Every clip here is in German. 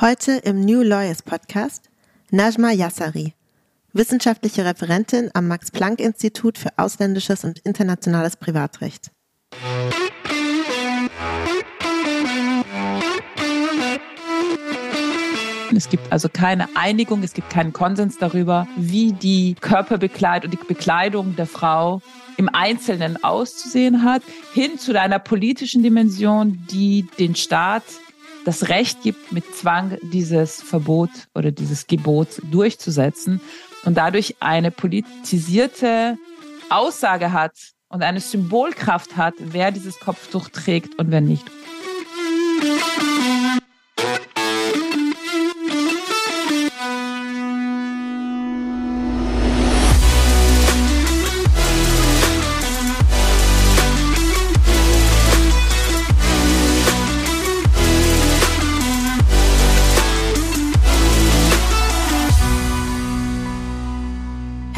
Heute im New Lawyers Podcast Najma Yassari, wissenschaftliche Referentin am Max-Planck-Institut für ausländisches und internationales Privatrecht. Es gibt also keine Einigung, es gibt keinen Konsens darüber, wie die Körperbekleidung die Bekleidung der Frau im Einzelnen auszusehen hat, hin zu einer politischen Dimension, die den Staat das Recht gibt, mit Zwang dieses Verbot oder dieses Gebot durchzusetzen und dadurch eine politisierte Aussage hat und eine Symbolkraft hat, wer dieses Kopftuch trägt und wer nicht.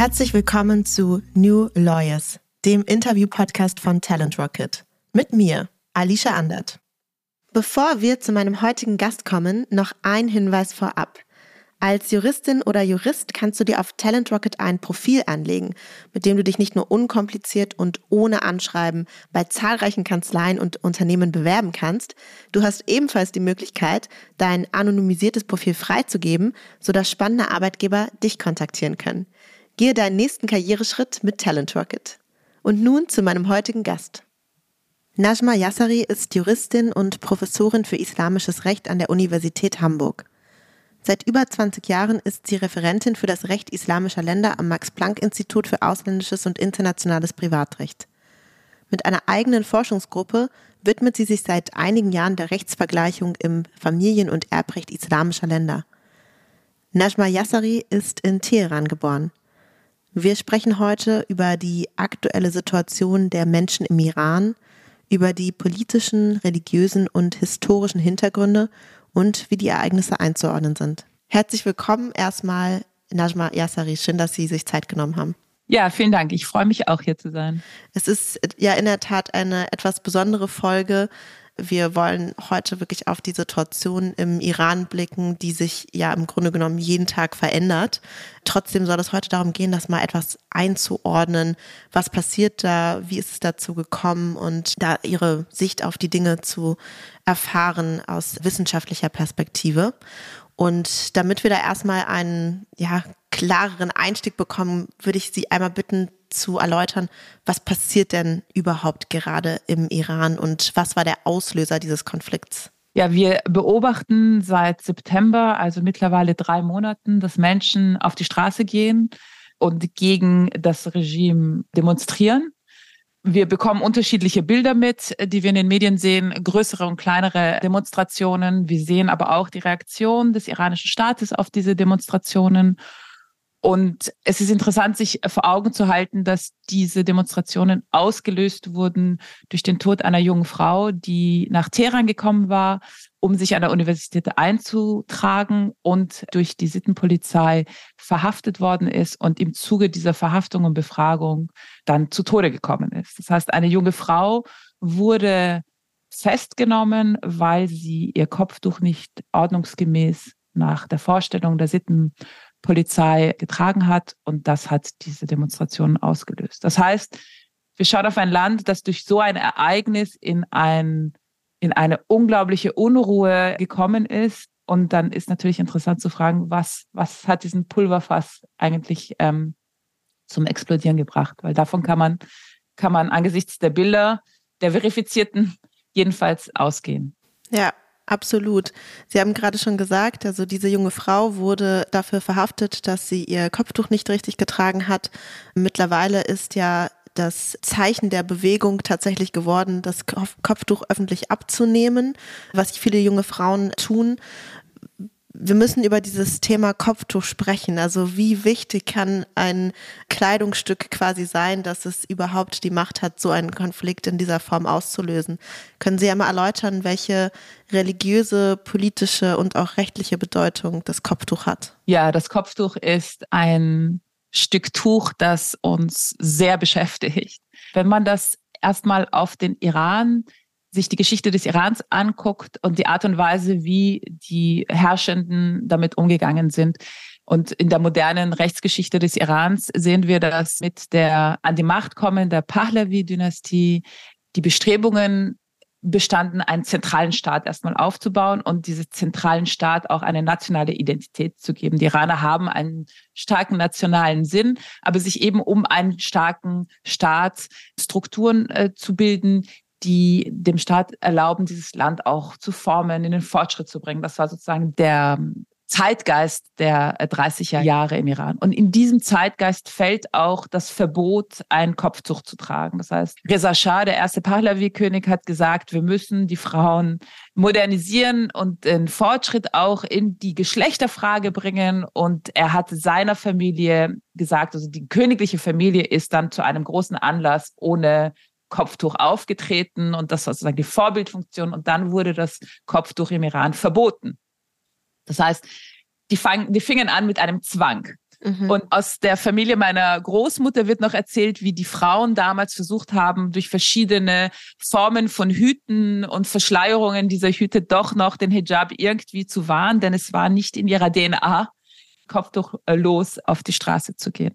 Herzlich willkommen zu New Lawyers, dem Interview-Podcast von Talent Rocket. Mit mir, Alicia Andert. Bevor wir zu meinem heutigen Gast kommen, noch ein Hinweis vorab. Als Juristin oder Jurist kannst du dir auf Talent Rocket ein Profil anlegen, mit dem du dich nicht nur unkompliziert und ohne Anschreiben bei zahlreichen Kanzleien und Unternehmen bewerben kannst, du hast ebenfalls die Möglichkeit, dein anonymisiertes Profil freizugeben, sodass spannende Arbeitgeber dich kontaktieren können. Gehe deinen nächsten Karriereschritt mit Talent Rocket. Und nun zu meinem heutigen Gast. Najma Yassari ist Juristin und Professorin für islamisches Recht an der Universität Hamburg. Seit über 20 Jahren ist sie Referentin für das Recht islamischer Länder am Max-Planck-Institut für ausländisches und internationales Privatrecht. Mit einer eigenen Forschungsgruppe widmet sie sich seit einigen Jahren der Rechtsvergleichung im Familien- und Erbrecht islamischer Länder. Najma Yassari ist in Teheran geboren. Wir sprechen heute über die aktuelle Situation der Menschen im Iran, über die politischen, religiösen und historischen Hintergründe und wie die Ereignisse einzuordnen sind. Herzlich willkommen erstmal, Najma Yassari. Schön, dass Sie sich Zeit genommen haben. Ja, vielen Dank. Ich freue mich auch hier zu sein. Es ist ja in der Tat eine etwas besondere Folge, wir wollen heute wirklich auf die Situation im Iran blicken, die sich ja im Grunde genommen jeden Tag verändert. Trotzdem soll es heute darum gehen, das mal etwas einzuordnen. Was passiert da? Wie ist es dazu gekommen? Und da ihre Sicht auf die Dinge zu erfahren aus wissenschaftlicher Perspektive. Und damit wir da erstmal einen ja, klareren Einstieg bekommen, würde ich Sie einmal bitten, zu erläutern, was passiert denn überhaupt gerade im Iran und was war der Auslöser dieses Konflikts? Ja, wir beobachten seit September, also mittlerweile drei Monaten, dass Menschen auf die Straße gehen und gegen das Regime demonstrieren. Wir bekommen unterschiedliche Bilder mit, die wir in den Medien sehen, größere und kleinere Demonstrationen. Wir sehen aber auch die Reaktion des iranischen Staates auf diese Demonstrationen und es ist interessant, sich vor Augen zu halten, dass diese Demonstrationen ausgelöst wurden durch den Tod einer jungen Frau, die nach Teheran gekommen war, um sich an der Universität einzutragen und durch die Sittenpolizei verhaftet worden ist und im Zuge dieser Verhaftung und Befragung dann zu Tode gekommen ist. Das heißt, eine junge Frau wurde festgenommen, weil sie ihr Kopftuch nicht ordnungsgemäß nach der Vorstellung der Sitten Polizei getragen hat. Und das hat diese Demonstrationen ausgelöst. Das heißt, wir schauen auf ein Land, das durch so ein Ereignis in, ein, in eine unglaubliche Unruhe gekommen ist. Und dann ist natürlich interessant zu fragen, was, was hat diesen Pulverfass eigentlich ähm, zum Explodieren gebracht? Weil davon kann man, kann man angesichts der Bilder der Verifizierten jedenfalls ausgehen. Ja, Absolut. Sie haben gerade schon gesagt, also diese junge Frau wurde dafür verhaftet, dass sie ihr Kopftuch nicht richtig getragen hat. Mittlerweile ist ja das Zeichen der Bewegung tatsächlich geworden, das Kopftuch öffentlich abzunehmen, was viele junge Frauen tun wir müssen über dieses Thema Kopftuch sprechen. Also wie wichtig kann ein Kleidungsstück quasi sein, dass es überhaupt die Macht hat, so einen Konflikt in dieser Form auszulösen? Können Sie einmal erläutern, welche religiöse, politische und auch rechtliche Bedeutung das Kopftuch hat? Ja, das Kopftuch ist ein Stück Tuch, das uns sehr beschäftigt. Wenn man das erstmal auf den Iran sich die Geschichte des Irans anguckt und die Art und Weise, wie die Herrschenden damit umgegangen sind. Und in der modernen Rechtsgeschichte des Irans sehen wir das mit der an die Macht kommenden Pahlavi-Dynastie, die Bestrebungen bestanden, einen zentralen Staat erstmal aufzubauen und diese zentralen Staat auch eine nationale Identität zu geben. Die Iraner haben einen starken nationalen Sinn, aber sich eben um einen starken Staat Strukturen äh, zu bilden, die dem Staat erlauben, dieses Land auch zu formen, in den Fortschritt zu bringen. Das war sozusagen der Zeitgeist der 30er Jahre im Iran. Und in diesem Zeitgeist fällt auch das Verbot, ein Kopftuch zu tragen. Das heißt, Reza Shah, der erste Pahlavi-König, hat gesagt, wir müssen die Frauen modernisieren und den Fortschritt auch in die Geschlechterfrage bringen. Und er hat seiner Familie gesagt, also die königliche Familie ist dann zu einem großen Anlass ohne Kopftuch aufgetreten und das war sozusagen die Vorbildfunktion. Und dann wurde das Kopftuch im Iran verboten. Das heißt, die, fang, die fingen an mit einem Zwang. Mhm. Und aus der Familie meiner Großmutter wird noch erzählt, wie die Frauen damals versucht haben, durch verschiedene Formen von Hüten und Verschleierungen dieser Hüte doch noch den Hijab irgendwie zu wahren, denn es war nicht in ihrer DNA. Kopftuch äh, los auf die Straße zu gehen.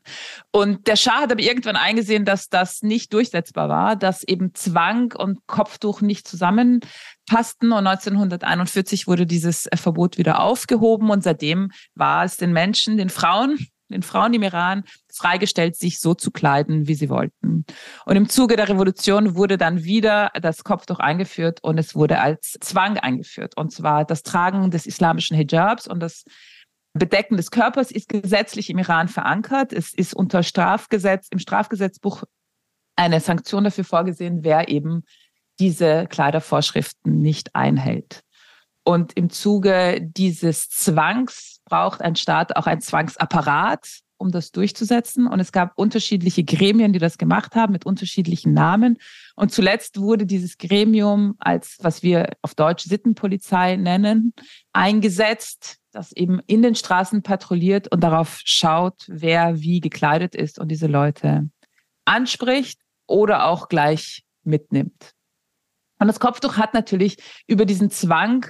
Und der Schah hat aber irgendwann eingesehen, dass das nicht durchsetzbar war, dass eben Zwang und Kopftuch nicht zusammenpassten. Und 1941 wurde dieses äh, Verbot wieder aufgehoben und seitdem war es den Menschen, den Frauen, den Frauen im Iran freigestellt, sich so zu kleiden, wie sie wollten. Und im Zuge der Revolution wurde dann wieder das Kopftuch eingeführt und es wurde als Zwang eingeführt. Und zwar das Tragen des islamischen Hijabs und das Bedecken des Körpers ist gesetzlich im Iran verankert. Es ist unter Strafgesetz, im Strafgesetzbuch eine Sanktion dafür vorgesehen, wer eben diese Kleidervorschriften nicht einhält. Und im Zuge dieses Zwangs braucht ein Staat auch ein Zwangsapparat, um das durchzusetzen. Und es gab unterschiedliche Gremien, die das gemacht haben, mit unterschiedlichen Namen. Und zuletzt wurde dieses Gremium als, was wir auf Deutsch Sittenpolizei nennen, eingesetzt, das eben in den Straßen patrouilliert und darauf schaut, wer wie gekleidet ist und diese Leute anspricht oder auch gleich mitnimmt. Und das Kopftuch hat natürlich über diesen Zwang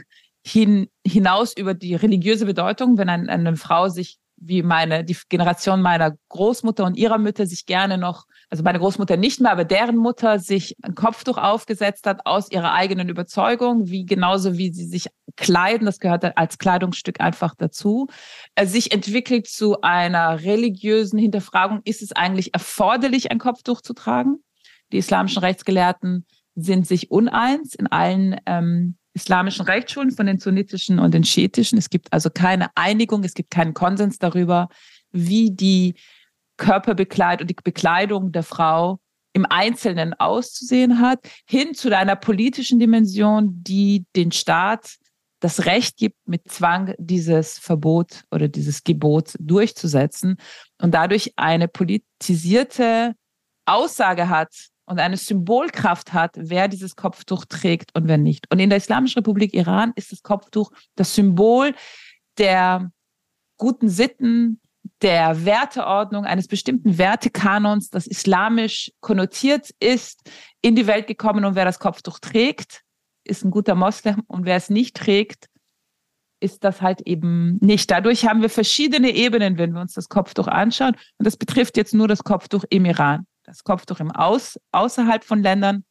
hin, hinaus über die religiöse Bedeutung, wenn ein, eine Frau sich wie meine, die Generation meiner Großmutter und ihrer Mütter sich gerne noch, also meine Großmutter nicht mehr, aber deren Mutter sich ein Kopftuch aufgesetzt hat aus ihrer eigenen Überzeugung, wie genauso wie sie sich kleiden, das gehört als Kleidungsstück einfach dazu, äh, sich entwickelt zu einer religiösen Hinterfragung, ist es eigentlich erforderlich, ein Kopftuch zu tragen? Die islamischen Rechtsgelehrten sind sich uneins in allen ähm, islamischen Rechtsschulen von den sunnitischen und den schiitischen. Es gibt also keine Einigung, es gibt keinen Konsens darüber, wie die Körperbekleidung und die Bekleidung der Frau im Einzelnen auszusehen hat, hin zu einer politischen Dimension, die den Staat das Recht gibt, mit Zwang dieses Verbot oder dieses Gebot durchzusetzen und dadurch eine politisierte Aussage hat, und eine Symbolkraft hat, wer dieses Kopftuch trägt und wer nicht. Und in der Islamischen Republik Iran ist das Kopftuch das Symbol der guten Sitten, der Werteordnung, eines bestimmten Wertekanons, das islamisch konnotiert ist, in die Welt gekommen. Und wer das Kopftuch trägt, ist ein guter Moslem. Und wer es nicht trägt, ist das halt eben nicht. Dadurch haben wir verschiedene Ebenen, wenn wir uns das Kopftuch anschauen. Und das betrifft jetzt nur das Kopftuch im Iran das Kopftuch im Aus, außerhalb von Ländern,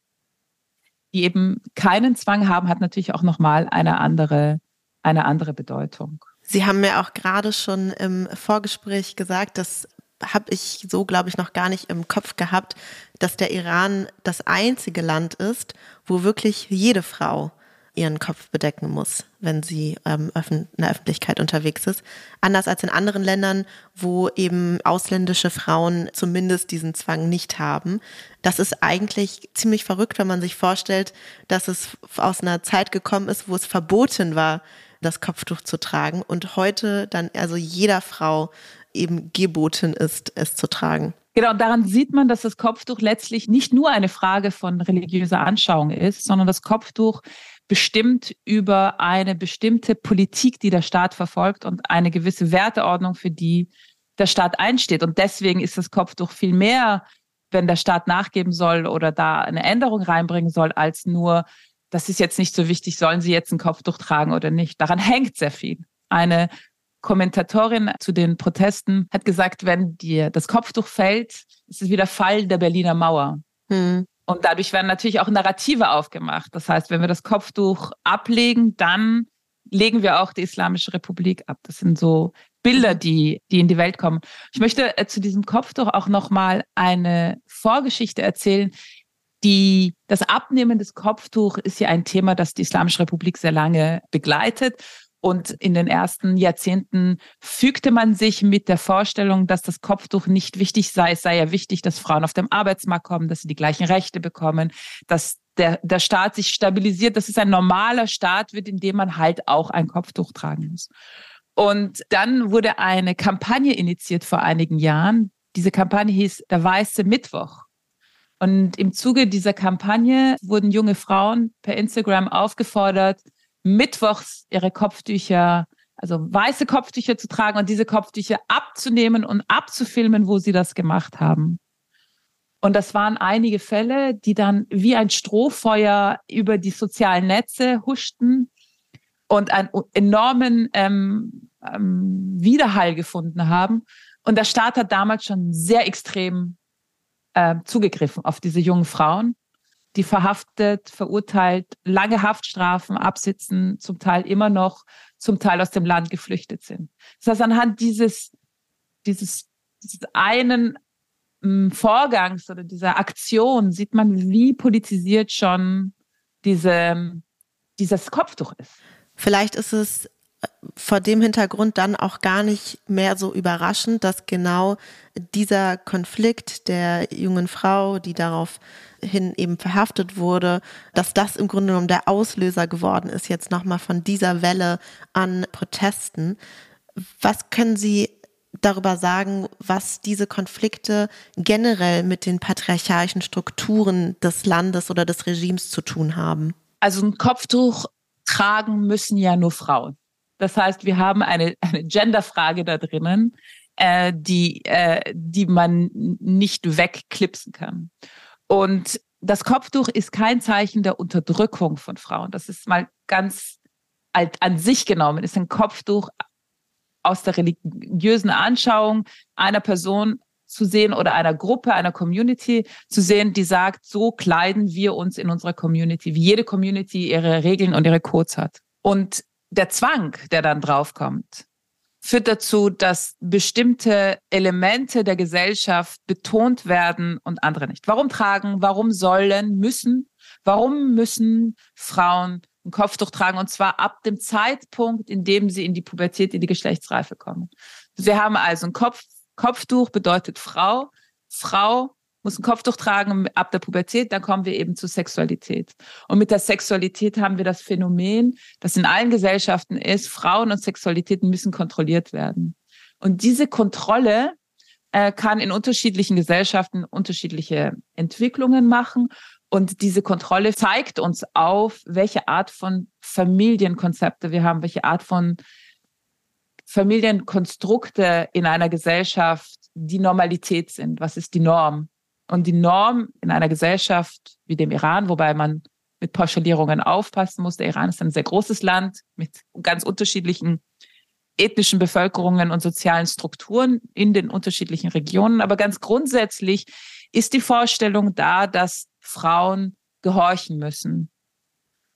die eben keinen Zwang haben, hat natürlich auch nochmal eine andere, eine andere Bedeutung. Sie haben mir auch gerade schon im Vorgespräch gesagt, das habe ich so, glaube ich, noch gar nicht im Kopf gehabt, dass der Iran das einzige Land ist, wo wirklich jede Frau ihren Kopf bedecken muss, wenn sie ähm, in der Öffentlichkeit unterwegs ist. Anders als in anderen Ländern, wo eben ausländische Frauen zumindest diesen Zwang nicht haben. Das ist eigentlich ziemlich verrückt, wenn man sich vorstellt, dass es aus einer Zeit gekommen ist, wo es verboten war, das Kopftuch zu tragen und heute dann also jeder Frau eben geboten ist, es zu tragen. Genau, daran sieht man, dass das Kopftuch letztlich nicht nur eine Frage von religiöser Anschauung ist, sondern das Kopftuch bestimmt über eine bestimmte Politik, die der Staat verfolgt und eine gewisse Werteordnung, für die der Staat einsteht. Und deswegen ist das Kopftuch viel mehr, wenn der Staat nachgeben soll oder da eine Änderung reinbringen soll, als nur das ist jetzt nicht so wichtig, sollen sie jetzt ein Kopftuch tragen oder nicht. Daran hängt sehr viel. Eine Kommentatorin zu den Protesten hat gesagt, wenn dir das Kopftuch fällt, ist es wieder Fall der Berliner Mauer. Hm. Und dadurch werden natürlich auch Narrative aufgemacht. Das heißt, wenn wir das Kopftuch ablegen, dann legen wir auch die Islamische Republik ab. Das sind so Bilder, die, die in die Welt kommen. Ich möchte äh, zu diesem Kopftuch auch nochmal eine Vorgeschichte erzählen. Die, das Abnehmen des Kopftuch ist ja ein Thema, das die Islamische Republik sehr lange begleitet. Und in den ersten Jahrzehnten fügte man sich mit der Vorstellung, dass das Kopftuch nicht wichtig sei. Es sei ja wichtig, dass Frauen auf dem Arbeitsmarkt kommen, dass sie die gleichen Rechte bekommen, dass der, der Staat sich stabilisiert, dass es ein normaler Staat wird, in dem man halt auch ein Kopftuch tragen muss. Und dann wurde eine Kampagne initiiert vor einigen Jahren. Diese Kampagne hieß Der Weiße Mittwoch. Und im Zuge dieser Kampagne wurden junge Frauen per Instagram aufgefordert, mittwochs ihre Kopftücher, also weiße Kopftücher zu tragen und diese Kopftücher abzunehmen und abzufilmen, wo sie das gemacht haben. Und das waren einige Fälle, die dann wie ein Strohfeuer über die sozialen Netze huschten und einen enormen ähm, ähm, Widerhall gefunden haben. Und der Staat hat damals schon sehr extrem äh, zugegriffen auf diese jungen Frauen die verhaftet, verurteilt, lange Haftstrafen absitzen, zum Teil immer noch, zum Teil aus dem Land geflüchtet sind. Das heißt, anhand dieses, dieses, dieses einen ähm, Vorgangs oder dieser Aktion sieht man, wie politisiert schon diese, dieses Kopftuch ist. Vielleicht ist es vor dem Hintergrund dann auch gar nicht mehr so überraschend, dass genau dieser Konflikt der jungen Frau, die daraufhin eben verhaftet wurde, dass das im Grunde genommen der Auslöser geworden ist, jetzt nochmal von dieser Welle an Protesten. Was können Sie darüber sagen, was diese Konflikte generell mit den patriarchalischen Strukturen des Landes oder des Regimes zu tun haben? Also ein Kopftuch tragen müssen ja nur Frauen. Das heißt, wir haben eine, eine Genderfrage da drinnen, äh, die, äh, die man nicht wegklipsen kann. Und das Kopftuch ist kein Zeichen der Unterdrückung von Frauen. Das ist mal ganz an sich genommen, ist ein Kopftuch aus der religiösen Anschauung einer Person zu sehen oder einer Gruppe, einer Community zu sehen, die sagt, so kleiden wir uns in unserer Community, wie jede Community ihre Regeln und ihre Codes hat. Und der Zwang, der dann draufkommt, führt dazu, dass bestimmte Elemente der Gesellschaft betont werden und andere nicht. Warum tragen, warum sollen, müssen, warum müssen Frauen ein Kopftuch tragen und zwar ab dem Zeitpunkt, in dem sie in die Pubertät, in die Geschlechtsreife kommen. Wir haben also ein Kopf, Kopftuch bedeutet Frau. Frau muss ein Kopftuch tragen ab der Pubertät, dann kommen wir eben zur Sexualität. Und mit der Sexualität haben wir das Phänomen, das in allen Gesellschaften ist, Frauen und Sexualität müssen kontrolliert werden. Und diese Kontrolle äh, kann in unterschiedlichen Gesellschaften unterschiedliche Entwicklungen machen. Und diese Kontrolle zeigt uns auf, welche Art von Familienkonzepte wir haben, welche Art von Familienkonstrukte in einer Gesellschaft die Normalität sind. Was ist die Norm? Und die Norm in einer Gesellschaft wie dem Iran, wobei man mit Pauschalierungen aufpassen muss, der Iran ist ein sehr großes Land mit ganz unterschiedlichen ethnischen Bevölkerungen und sozialen Strukturen in den unterschiedlichen Regionen. Aber ganz grundsätzlich ist die Vorstellung da, dass Frauen gehorchen müssen.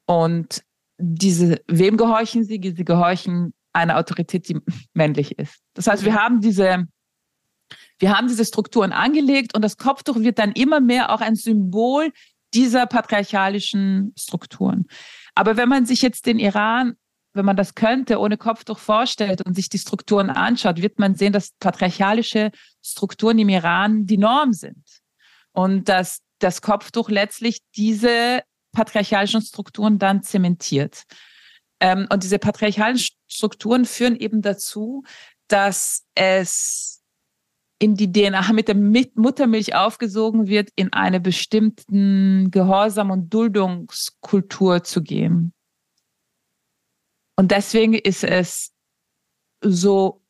Und diese, wem gehorchen sie? Sie gehorchen einer Autorität, die männlich ist. Das heißt, wir haben diese wir haben diese Strukturen angelegt und das Kopftuch wird dann immer mehr auch ein Symbol dieser patriarchalischen Strukturen. Aber wenn man sich jetzt den Iran, wenn man das könnte, ohne Kopftuch vorstellt und sich die Strukturen anschaut, wird man sehen, dass patriarchalische Strukturen im Iran die Norm sind. Und dass das Kopftuch letztlich diese patriarchalischen Strukturen dann zementiert. Ähm, und diese patriarchalischen Strukturen führen eben dazu, dass es in die DNA mit der Muttermilch aufgesogen wird, in eine bestimmten Gehorsam- und Duldungskultur zu gehen. Und deswegen ist es so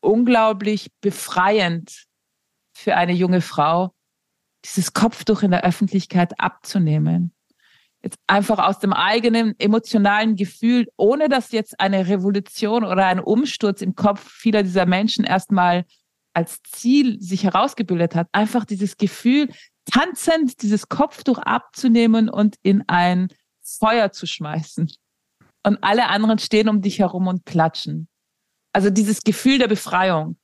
unglaublich befreiend für eine junge Frau, dieses Kopftuch in der Öffentlichkeit abzunehmen. jetzt einfach aus dem eigenen emotionalen Gefühl, ohne dass jetzt eine Revolution oder ein Umsturz im Kopf vieler dieser Menschen erstmal als Ziel sich herausgebildet hat, einfach dieses Gefühl, tanzend dieses Kopftuch abzunehmen und in ein Feuer zu schmeißen. Und alle anderen stehen um dich herum und klatschen. Also dieses Gefühl der Befreiung.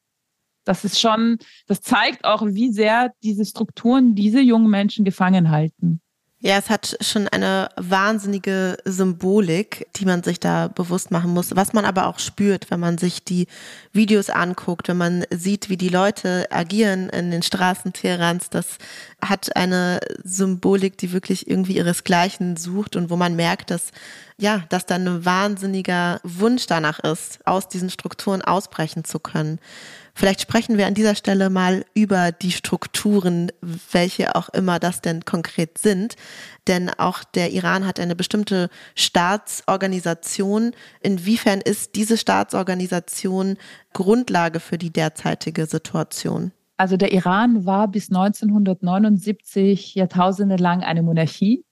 Das ist schon, das zeigt auch, wie sehr diese Strukturen diese jungen Menschen gefangen halten. Ja, es hat schon eine wahnsinnige Symbolik, die man sich da bewusst machen muss, was man aber auch spürt, wenn man sich die Videos anguckt, wenn man sieht, wie die Leute agieren in den Straßen Teherans. Das hat eine Symbolik, die wirklich irgendwie ihresgleichen sucht und wo man merkt, dass ja, dass da ein wahnsinniger Wunsch danach ist, aus diesen Strukturen ausbrechen zu können. Vielleicht sprechen wir an dieser Stelle mal über die Strukturen, welche auch immer das denn konkret sind. Denn auch der Iran hat eine bestimmte Staatsorganisation. Inwiefern ist diese Staatsorganisation Grundlage für die derzeitige Situation? Also der Iran war bis 1979 Jahrtausende lang eine Monarchie.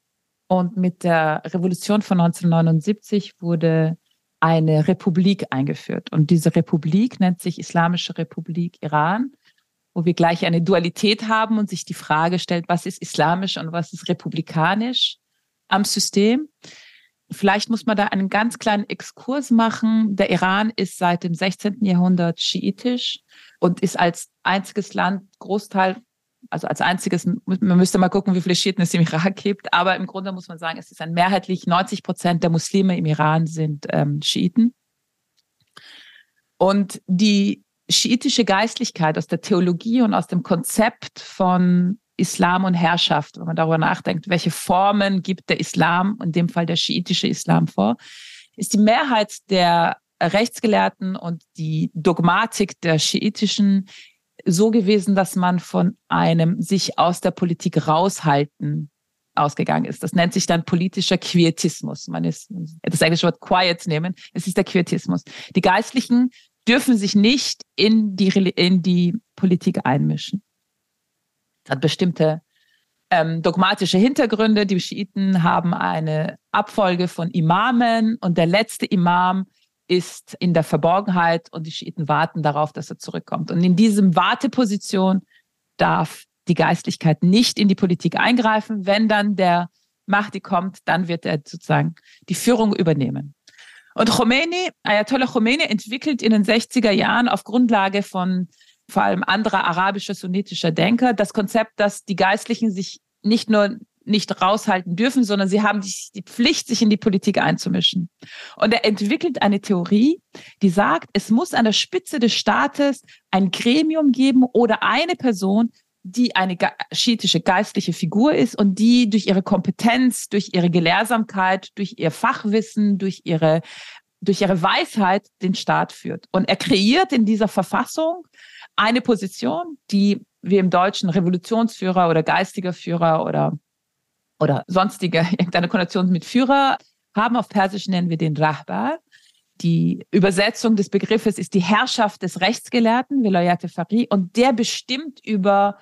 Und mit der Revolution von 1979 wurde eine Republik eingeführt. Und diese Republik nennt sich Islamische Republik Iran, wo wir gleich eine Dualität haben und sich die Frage stellt, was ist islamisch und was ist republikanisch am System. Vielleicht muss man da einen ganz kleinen Exkurs machen. Der Iran ist seit dem 16. Jahrhundert schiitisch und ist als einziges Land Großteil also als einziges, man müsste mal gucken, wie viele Schiiten es im Irak gibt, aber im Grunde muss man sagen, es ist ein mehrheitlich 90 Prozent der Muslime im Iran sind ähm, Schiiten. Und die schiitische Geistlichkeit aus der Theologie und aus dem Konzept von Islam und Herrschaft, wenn man darüber nachdenkt, welche Formen gibt der Islam, in dem Fall der schiitische Islam vor, ist die Mehrheit der Rechtsgelehrten und die Dogmatik der schiitischen so gewesen, dass man von einem sich aus der Politik raushalten ausgegangen ist. Das nennt sich dann politischer Quietismus. Man ist das englische Wort quiet nehmen. Es ist der Quietismus. Die Geistlichen dürfen sich nicht in die, in die Politik einmischen. Das hat bestimmte ähm, dogmatische Hintergründe. Die Schiiten haben eine Abfolge von Imamen und der letzte Imam ist in der Verborgenheit und die Schiiten warten darauf, dass er zurückkommt. Und in diesem Warteposition darf die Geistlichkeit nicht in die Politik eingreifen. Wenn dann der Mahdi kommt, dann wird er sozusagen die Führung übernehmen. Und Khomeini, Ayatollah Khomeini entwickelt in den 60er Jahren auf Grundlage von vor allem anderer arabischer sunnitischer Denker das Konzept, dass die Geistlichen sich nicht nur nicht raushalten dürfen, sondern sie haben die, Pflicht, sich in die Politik einzumischen. Und er entwickelt eine Theorie, die sagt, es muss an der Spitze des Staates ein Gremium geben oder eine Person, die eine schiitische geistliche Figur ist und die durch ihre Kompetenz, durch ihre Gelehrsamkeit, durch ihr Fachwissen, durch ihre, durch ihre Weisheit den Staat führt. Und er kreiert in dieser Verfassung eine Position, die wir im Deutschen Revolutionsführer oder geistiger Führer oder oder sonstige irgendeine Konnotation mit Führer haben. Auf Persisch nennen wir den Rahbar. Die Übersetzung des Begriffes ist die Herrschaft des Rechtsgelehrten, Vilayat Fari, und der bestimmt über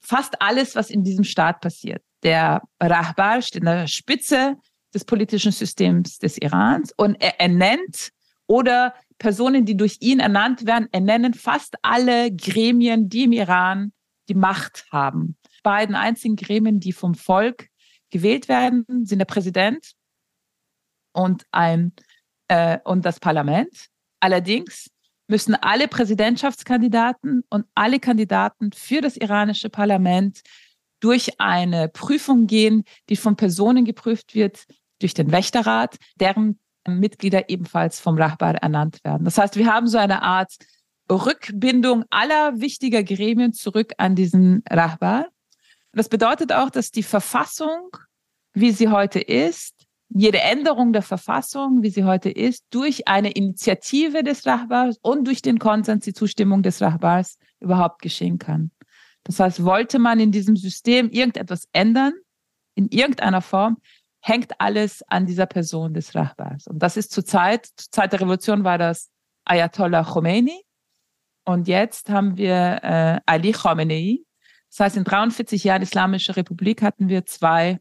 fast alles, was in diesem Staat passiert. Der Rahbar steht an der Spitze des politischen Systems des Irans und er ernennt oder Personen, die durch ihn ernannt werden, ernennen fast alle Gremien, die im Iran die Macht haben. Beiden einzigen Gremien, die vom Volk gewählt werden, sind der Präsident und, ein, äh, und das Parlament. Allerdings müssen alle Präsidentschaftskandidaten und alle Kandidaten für das iranische Parlament durch eine Prüfung gehen, die von Personen geprüft wird, durch den Wächterrat, deren Mitglieder ebenfalls vom Rahbar ernannt werden. Das heißt, wir haben so eine Art Rückbindung aller wichtiger Gremien zurück an diesen Rahbar. Das bedeutet auch, dass die Verfassung, wie sie heute ist, jede Änderung der Verfassung, wie sie heute ist, durch eine Initiative des Rahbars und durch den Konsens, die Zustimmung des Rahbars überhaupt geschehen kann. Das heißt, wollte man in diesem System irgendetwas ändern, in irgendeiner Form, hängt alles an dieser Person des Rahbars. Und das ist zur Zeit, zur Zeit der Revolution war das Ayatollah Khomeini. Und jetzt haben wir äh, Ali Khamenei, das heißt, in 43 Jahren Islamische Republik hatten wir zwei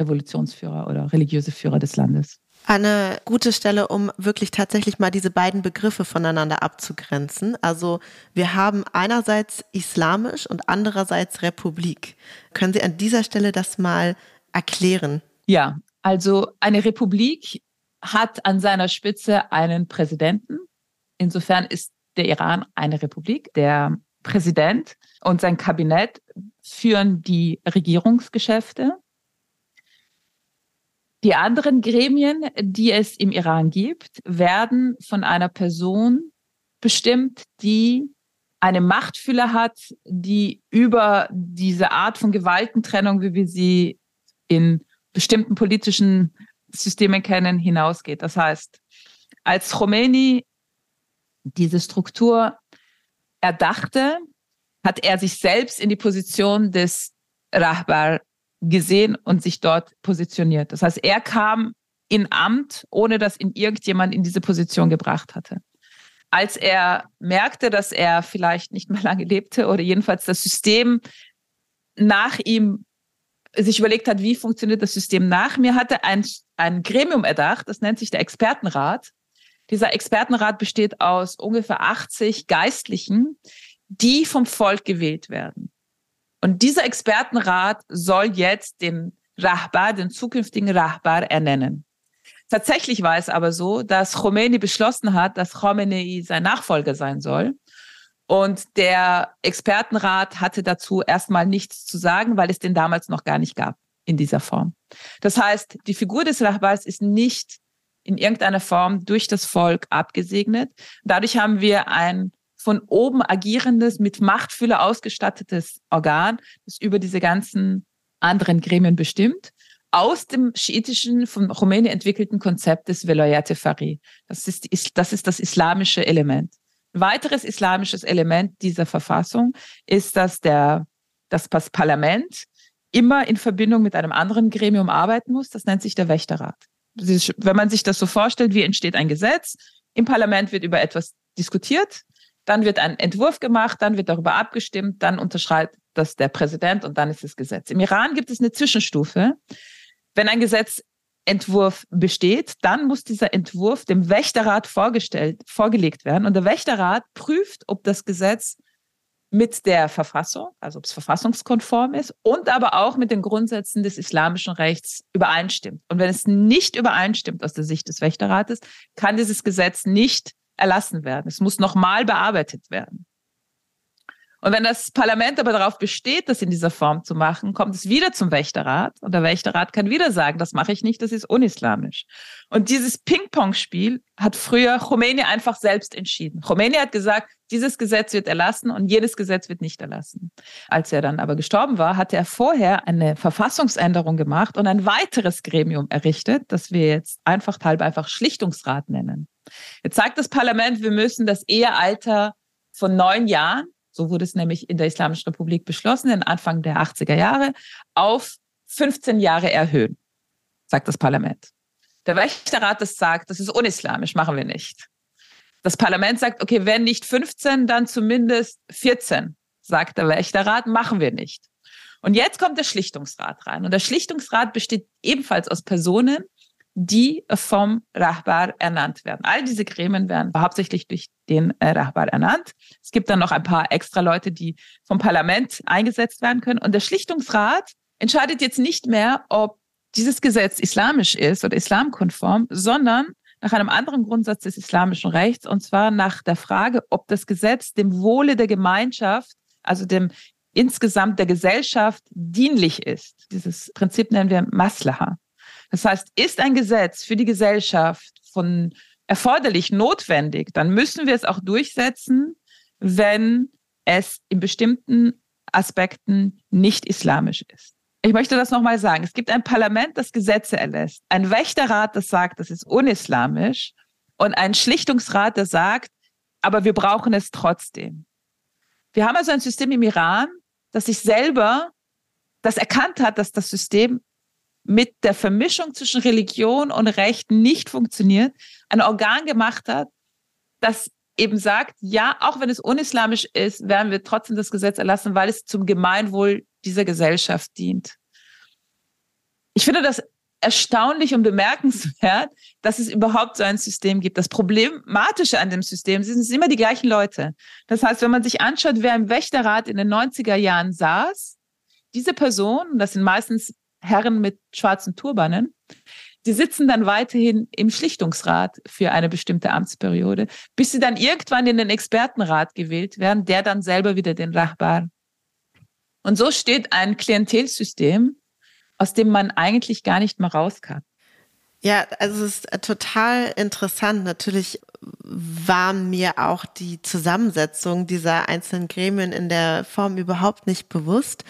Revolutionsführer oder religiöse Führer des Landes. Eine gute Stelle, um wirklich tatsächlich mal diese beiden Begriffe voneinander abzugrenzen. Also wir haben einerseits islamisch und andererseits Republik. Können Sie an dieser Stelle das mal erklären? Ja, also eine Republik hat an seiner Spitze einen Präsidenten. Insofern ist der Iran eine Republik. Der Präsident und sein Kabinett führen die Regierungsgeschäfte. Die anderen Gremien, die es im Iran gibt, werden von einer Person bestimmt, die eine Machtfülle hat, die über diese Art von Gewaltentrennung, wie wir sie in bestimmten politischen Systemen kennen, hinausgeht. Das heißt, als Khomeini diese Struktur erdachte, hat er sich selbst in die Position des Rahbar gesehen und sich dort positioniert. Das heißt, er kam in Amt, ohne dass ihn irgendjemand in diese Position gebracht hatte. Als er merkte, dass er vielleicht nicht mehr lange lebte oder jedenfalls das System nach ihm sich überlegt hat, wie funktioniert das System nach mir, hatte ein, ein Gremium erdacht, das nennt sich der Expertenrat. Dieser Expertenrat besteht aus ungefähr 80 Geistlichen, die vom Volk gewählt werden. Und dieser Expertenrat soll jetzt den Rahbar, den zukünftigen Rahbar ernennen. Tatsächlich war es aber so, dass Khomeini beschlossen hat, dass Khomeini sein Nachfolger sein soll. Und der Expertenrat hatte dazu erstmal nichts zu sagen, weil es den damals noch gar nicht gab in dieser Form. Das heißt, die Figur des Rahbars ist nicht in irgendeiner Form durch das Volk abgesegnet. Dadurch haben wir ein von oben agierendes, mit Machtfülle ausgestattetes Organ, das über diese ganzen anderen Gremien bestimmt, aus dem schiitischen, von Khomeini entwickelten Konzept des Velayat Fari. Das ist, das ist das islamische Element. Ein weiteres islamisches Element dieser Verfassung ist, dass der, das Parlament immer in Verbindung mit einem anderen Gremium arbeiten muss. Das nennt sich der Wächterrat. Wenn man sich das so vorstellt, wie entsteht ein Gesetz? Im Parlament wird über etwas diskutiert, dann wird ein Entwurf gemacht, dann wird darüber abgestimmt, dann unterschreibt das der Präsident und dann ist das Gesetz. Im Iran gibt es eine Zwischenstufe. Wenn ein Gesetzentwurf besteht, dann muss dieser Entwurf dem Wächterrat vorgestellt, vorgelegt werden und der Wächterrat prüft, ob das Gesetz mit der Verfassung, also ob es verfassungskonform ist und aber auch mit den Grundsätzen des islamischen Rechts übereinstimmt. Und wenn es nicht übereinstimmt aus der Sicht des Wächterrates, kann dieses Gesetz nicht erlassen werden. Es muss nochmal bearbeitet werden. Und wenn das Parlament aber darauf besteht, das in dieser Form zu machen, kommt es wieder zum Wächterrat und der Wächterrat kann wieder sagen, das mache ich nicht, das ist unislamisch. Und dieses Ping-Pong-Spiel hat früher Khomeini einfach selbst entschieden. Khomeini hat gesagt, dieses Gesetz wird erlassen und jedes Gesetz wird nicht erlassen. Als er dann aber gestorben war, hatte er vorher eine Verfassungsänderung gemacht und ein weiteres Gremium errichtet, das wir jetzt einfach halb einfach Schlichtungsrat nennen. Jetzt sagt das Parlament, wir müssen das Ehealter von neun Jahren, so wurde es nämlich in der Islamischen Republik beschlossen, in Anfang der 80er Jahre, auf 15 Jahre erhöhen, sagt das Parlament. Der Wächterrat das sagt, das ist unislamisch, machen wir nicht. Das Parlament sagt, okay, wenn nicht 15, dann zumindest 14, sagt der Wächterrat, machen wir nicht. Und jetzt kommt der Schlichtungsrat rein. Und der Schlichtungsrat besteht ebenfalls aus Personen, die vom Rahbar ernannt werden. All diese Gremien werden hauptsächlich durch den äh, Rahbar ernannt. Es gibt dann noch ein paar extra Leute, die vom Parlament eingesetzt werden können. Und der Schlichtungsrat entscheidet jetzt nicht mehr, ob dieses Gesetz islamisch ist oder islamkonform, sondern nach einem anderen Grundsatz des islamischen Rechts, und zwar nach der Frage, ob das Gesetz dem Wohle der Gemeinschaft, also dem insgesamt der Gesellschaft dienlich ist. Dieses Prinzip nennen wir Maslaha. Das heißt, ist ein Gesetz für die Gesellschaft von erforderlich, notwendig, dann müssen wir es auch durchsetzen, wenn es in bestimmten Aspekten nicht islamisch ist. Ich möchte das nochmal sagen. Es gibt ein Parlament, das Gesetze erlässt, ein Wächterrat, das sagt, das ist unislamisch und ein Schlichtungsrat, der sagt, aber wir brauchen es trotzdem. Wir haben also ein System im Iran, das sich selber, das erkannt hat, dass das System mit der Vermischung zwischen Religion und Recht nicht funktioniert, ein Organ gemacht hat, das eben sagt, ja, auch wenn es unislamisch ist, werden wir trotzdem das Gesetz erlassen, weil es zum Gemeinwohl dieser Gesellschaft dient. Ich finde das erstaunlich und bemerkenswert, dass es überhaupt so ein System gibt. Das Problematische an dem System sind, es sind immer die gleichen Leute. Das heißt, wenn man sich anschaut, wer im Wächterrat in den 90er Jahren saß, diese Personen, das sind meistens Herren mit schwarzen Turbanen, die sitzen dann weiterhin im Schlichtungsrat für eine bestimmte Amtsperiode, bis sie dann irgendwann in den Expertenrat gewählt werden, der dann selber wieder den Rahbar. Und so steht ein Klientelsystem, aus dem man eigentlich gar nicht mehr raus kann. Ja, also es ist total interessant. Natürlich war mir auch die Zusammensetzung dieser einzelnen Gremien in der Form überhaupt nicht bewusst.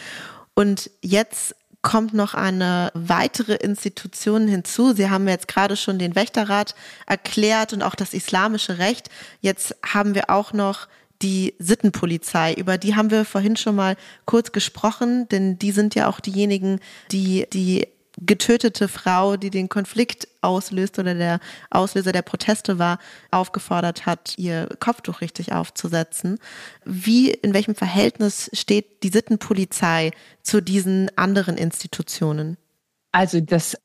Und jetzt kommt noch eine weitere Institution hinzu. Sie haben jetzt gerade schon den Wächterrat erklärt und auch das islamische Recht. Jetzt haben wir auch noch die Sittenpolizei, über die haben wir vorhin schon mal kurz gesprochen, denn die sind ja auch diejenigen, die die getötete Frau, die den Konflikt auslöst oder der Auslöser der Proteste war, aufgefordert hat, ihr Kopftuch richtig aufzusetzen. Wie, in welchem Verhältnis steht die Sittenpolizei zu diesen anderen Institutionen? Also das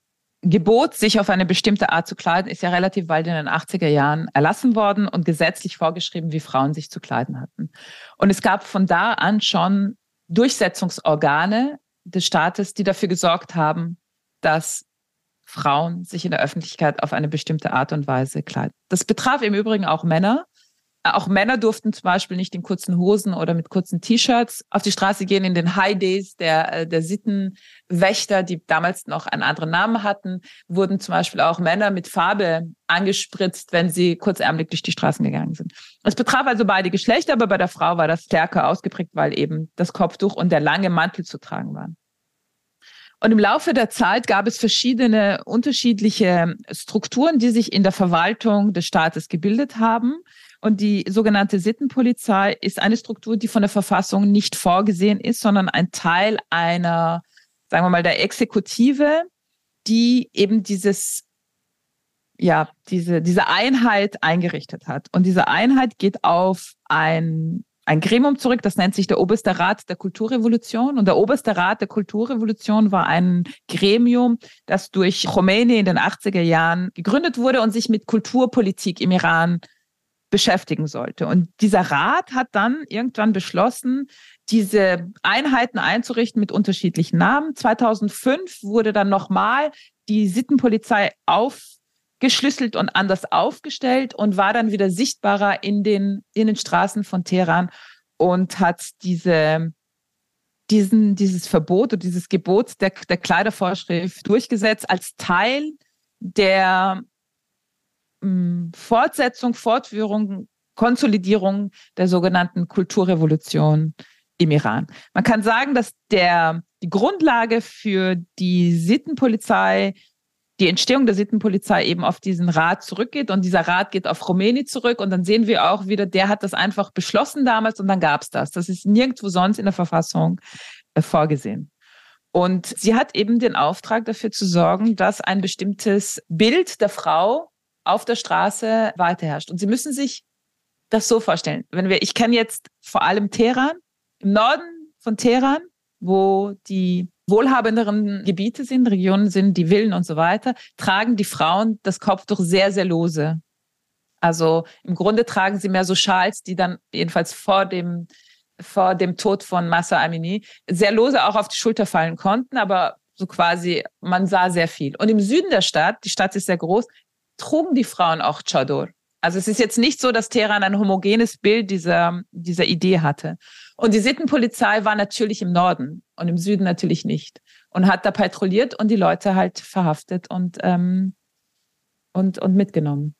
Gebot, sich auf eine bestimmte Art zu kleiden, ist ja relativ bald in den 80er Jahren erlassen worden und gesetzlich vorgeschrieben, wie Frauen sich zu kleiden hatten. Und es gab von da an schon Durchsetzungsorgane des Staates, die dafür gesorgt haben, dass Frauen sich in der Öffentlichkeit auf eine bestimmte Art und Weise kleiden. Das betraf im Übrigen auch Männer. Auch Männer durften zum Beispiel nicht in kurzen Hosen oder mit kurzen T-Shirts auf die Straße gehen. In den High Days der, äh, der Sittenwächter, die damals noch einen anderen Namen hatten, wurden zum Beispiel auch Männer mit Farbe angespritzt, wenn sie kurzärmlich durch die Straßen gegangen sind. Es betraf also beide Geschlechter, aber bei der Frau war das stärker ausgeprägt, weil eben das Kopftuch und der lange Mantel zu tragen waren. Und im Laufe der Zeit gab es verschiedene unterschiedliche Strukturen, die sich in der Verwaltung des Staates gebildet haben. Und die sogenannte Sittenpolizei ist eine Struktur, die von der Verfassung nicht vorgesehen ist, sondern ein Teil einer, sagen wir mal, der Exekutive, die eben dieses, ja, diese, diese Einheit eingerichtet hat. Und diese Einheit geht auf ein ein Gremium zurück, das nennt sich der Oberste Rat der Kulturrevolution. Und der Oberste Rat der Kulturrevolution war ein Gremium, das durch Khomeini in den 80er Jahren gegründet wurde und sich mit Kulturpolitik im Iran beschäftigen sollte. Und dieser Rat hat dann irgendwann beschlossen, diese Einheiten einzurichten mit unterschiedlichen Namen. 2005 wurde dann nochmal die Sittenpolizei aufgeschlüsselt und anders aufgestellt und war dann wieder sichtbarer in den, in den Straßen von Teheran und hat diese, diesen, dieses Verbot oder dieses Gebot der, der Kleidervorschrift durchgesetzt als Teil der Fortsetzung, Fortführung, Konsolidierung der sogenannten Kulturrevolution im Iran. Man kann sagen, dass der, die Grundlage für die Sittenpolizei, die Entstehung der Sittenpolizei eben auf diesen Rat zurückgeht und dieser Rat geht auf Khomeini zurück und dann sehen wir auch wieder, der hat das einfach beschlossen damals und dann gab es das. Das ist nirgendwo sonst in der Verfassung äh, vorgesehen. Und sie hat eben den Auftrag dafür zu sorgen, dass ein bestimmtes Bild der Frau auf der Straße weiterherrscht. Und Sie müssen sich das so vorstellen. Wenn wir, ich kenne jetzt vor allem Teheran, im Norden von Teheran, wo die wohlhabenderen Gebiete sind, Regionen sind, die Villen und so weiter, tragen die Frauen das Kopftuch sehr, sehr lose. Also im Grunde tragen sie mehr so Schals, die dann jedenfalls vor dem, vor dem Tod von Massa Amini sehr lose auch auf die Schulter fallen konnten, aber so quasi, man sah sehr viel. Und im Süden der Stadt, die Stadt ist sehr groß, trugen die Frauen auch Chador. Also es ist jetzt nicht so, dass Teheran ein homogenes Bild dieser, dieser Idee hatte. Und die Sittenpolizei war natürlich im Norden und im Süden natürlich nicht. Und hat da patrouilliert und die Leute halt verhaftet und, ähm, und, und mitgenommen.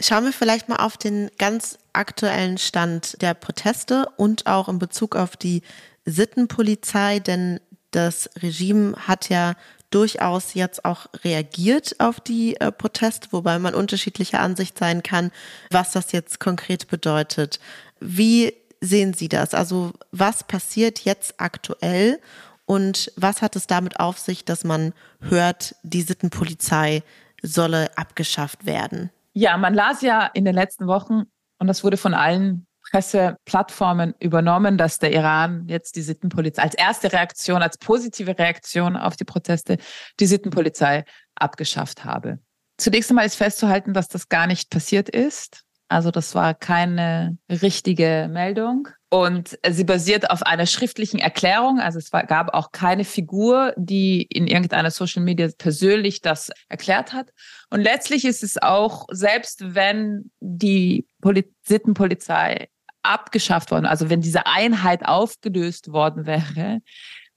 Schauen wir vielleicht mal auf den ganz aktuellen Stand der Proteste und auch in Bezug auf die Sittenpolizei, denn das Regime hat ja durchaus jetzt auch reagiert auf die äh, Proteste, wobei man unterschiedlicher Ansicht sein kann, was das jetzt konkret bedeutet. Wie sehen Sie das? Also was passiert jetzt aktuell und was hat es damit auf sich, dass man hört, die Sittenpolizei solle abgeschafft werden? Ja, man las ja in den letzten Wochen, und das wurde von allen Presseplattformen übernommen, dass der Iran jetzt die Sittenpolizei als erste Reaktion, als positive Reaktion auf die Proteste die Sittenpolizei abgeschafft habe. Zunächst einmal ist festzuhalten, dass das gar nicht passiert ist. Also das war keine richtige Meldung. Und sie basiert auf einer schriftlichen Erklärung. Also es war, gab auch keine Figur, die in irgendeiner Social Media persönlich das erklärt hat. Und letztlich ist es auch, selbst wenn die Poli Sittenpolizei abgeschafft worden, also wenn diese Einheit aufgelöst worden wäre,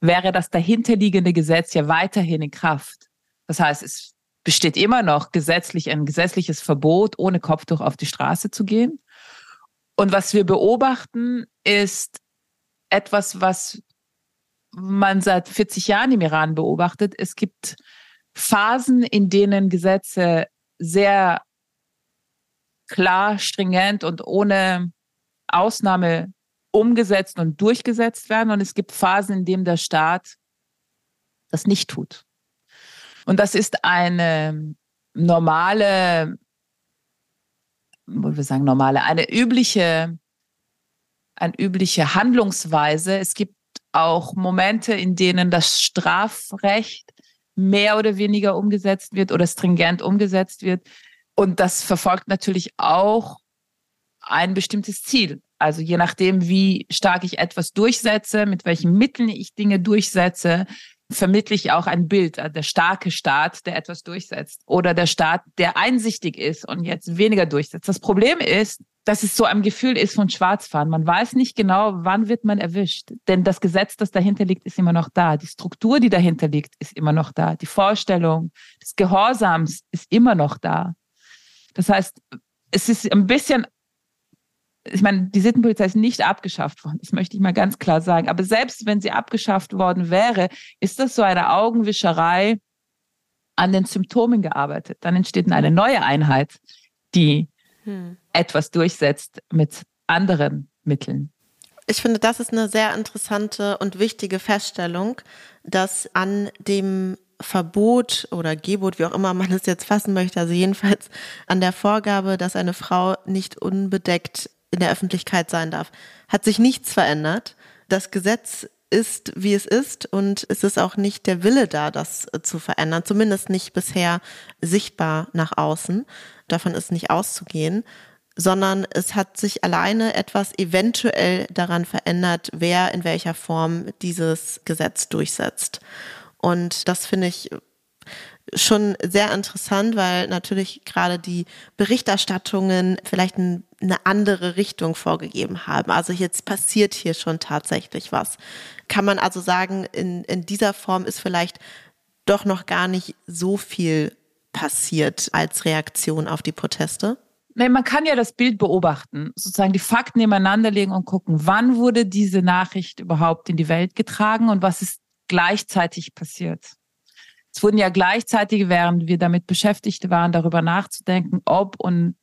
wäre das dahinterliegende Gesetz ja weiterhin in Kraft. Das heißt, es besteht immer noch gesetzlich ein gesetzliches Verbot, ohne Kopftuch auf die Straße zu gehen. Und was wir beobachten, ist etwas, was man seit 40 Jahren im Iran beobachtet. Es gibt Phasen, in denen Gesetze sehr klar, stringent und ohne Ausnahme umgesetzt und durchgesetzt werden. Und es gibt Phasen, in denen der Staat das nicht tut. Und das ist eine normale, wollen wir sagen normale, eine übliche, eine übliche Handlungsweise. Es gibt auch Momente, in denen das Strafrecht mehr oder weniger umgesetzt wird oder stringent umgesetzt wird. Und das verfolgt natürlich auch ein bestimmtes Ziel. Also je nachdem, wie stark ich etwas durchsetze, mit welchen Mitteln ich Dinge durchsetze, vermittle ich auch ein Bild, äh, der starke Staat, der etwas durchsetzt oder der Staat, der einsichtig ist und jetzt weniger durchsetzt. Das Problem ist, dass es so ein Gefühl ist von Schwarzfahren. Man weiß nicht genau, wann wird man erwischt. Denn das Gesetz, das dahinter liegt, ist immer noch da. Die Struktur, die dahinter liegt, ist immer noch da. Die Vorstellung des Gehorsams ist immer noch da. Das heißt, es ist ein bisschen ich meine, die Sittenpolizei ist nicht abgeschafft worden, das möchte ich mal ganz klar sagen. Aber selbst wenn sie abgeschafft worden wäre, ist das so eine Augenwischerei an den Symptomen gearbeitet. Dann entsteht eine neue Einheit, die hm. etwas durchsetzt mit anderen Mitteln. Ich finde, das ist eine sehr interessante und wichtige Feststellung, dass an dem Verbot oder Gebot, wie auch immer man es jetzt fassen möchte, also jedenfalls an der Vorgabe, dass eine Frau nicht unbedeckt in der Öffentlichkeit sein darf. Hat sich nichts verändert. Das Gesetz ist, wie es ist und es ist auch nicht der Wille da, das äh, zu verändern, zumindest nicht bisher sichtbar nach außen. Davon ist nicht auszugehen, sondern es hat sich alleine etwas eventuell daran verändert, wer in welcher Form dieses Gesetz durchsetzt. Und das finde ich schon sehr interessant, weil natürlich gerade die Berichterstattungen vielleicht ein, eine andere Richtung vorgegeben haben. Also jetzt passiert hier schon tatsächlich was. Kann man also sagen, in, in dieser Form ist vielleicht doch noch gar nicht so viel passiert als Reaktion auf die Proteste? Nein, man kann ja das Bild beobachten, sozusagen die Fakten nebeneinander legen und gucken, wann wurde diese Nachricht überhaupt in die Welt getragen und was ist gleichzeitig passiert. Es wurden ja gleichzeitig, während wir damit beschäftigt waren, darüber nachzudenken, ob und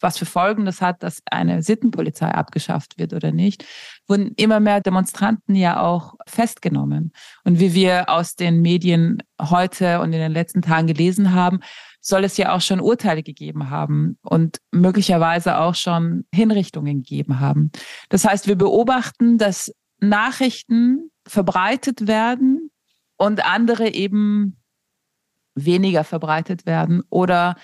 was für Folgen das hat, dass eine Sittenpolizei abgeschafft wird oder nicht, wurden immer mehr Demonstranten ja auch festgenommen. Und wie wir aus den Medien heute und in den letzten Tagen gelesen haben, soll es ja auch schon Urteile gegeben haben und möglicherweise auch schon Hinrichtungen gegeben haben. Das heißt, wir beobachten, dass Nachrichten verbreitet werden und andere eben weniger verbreitet werden oder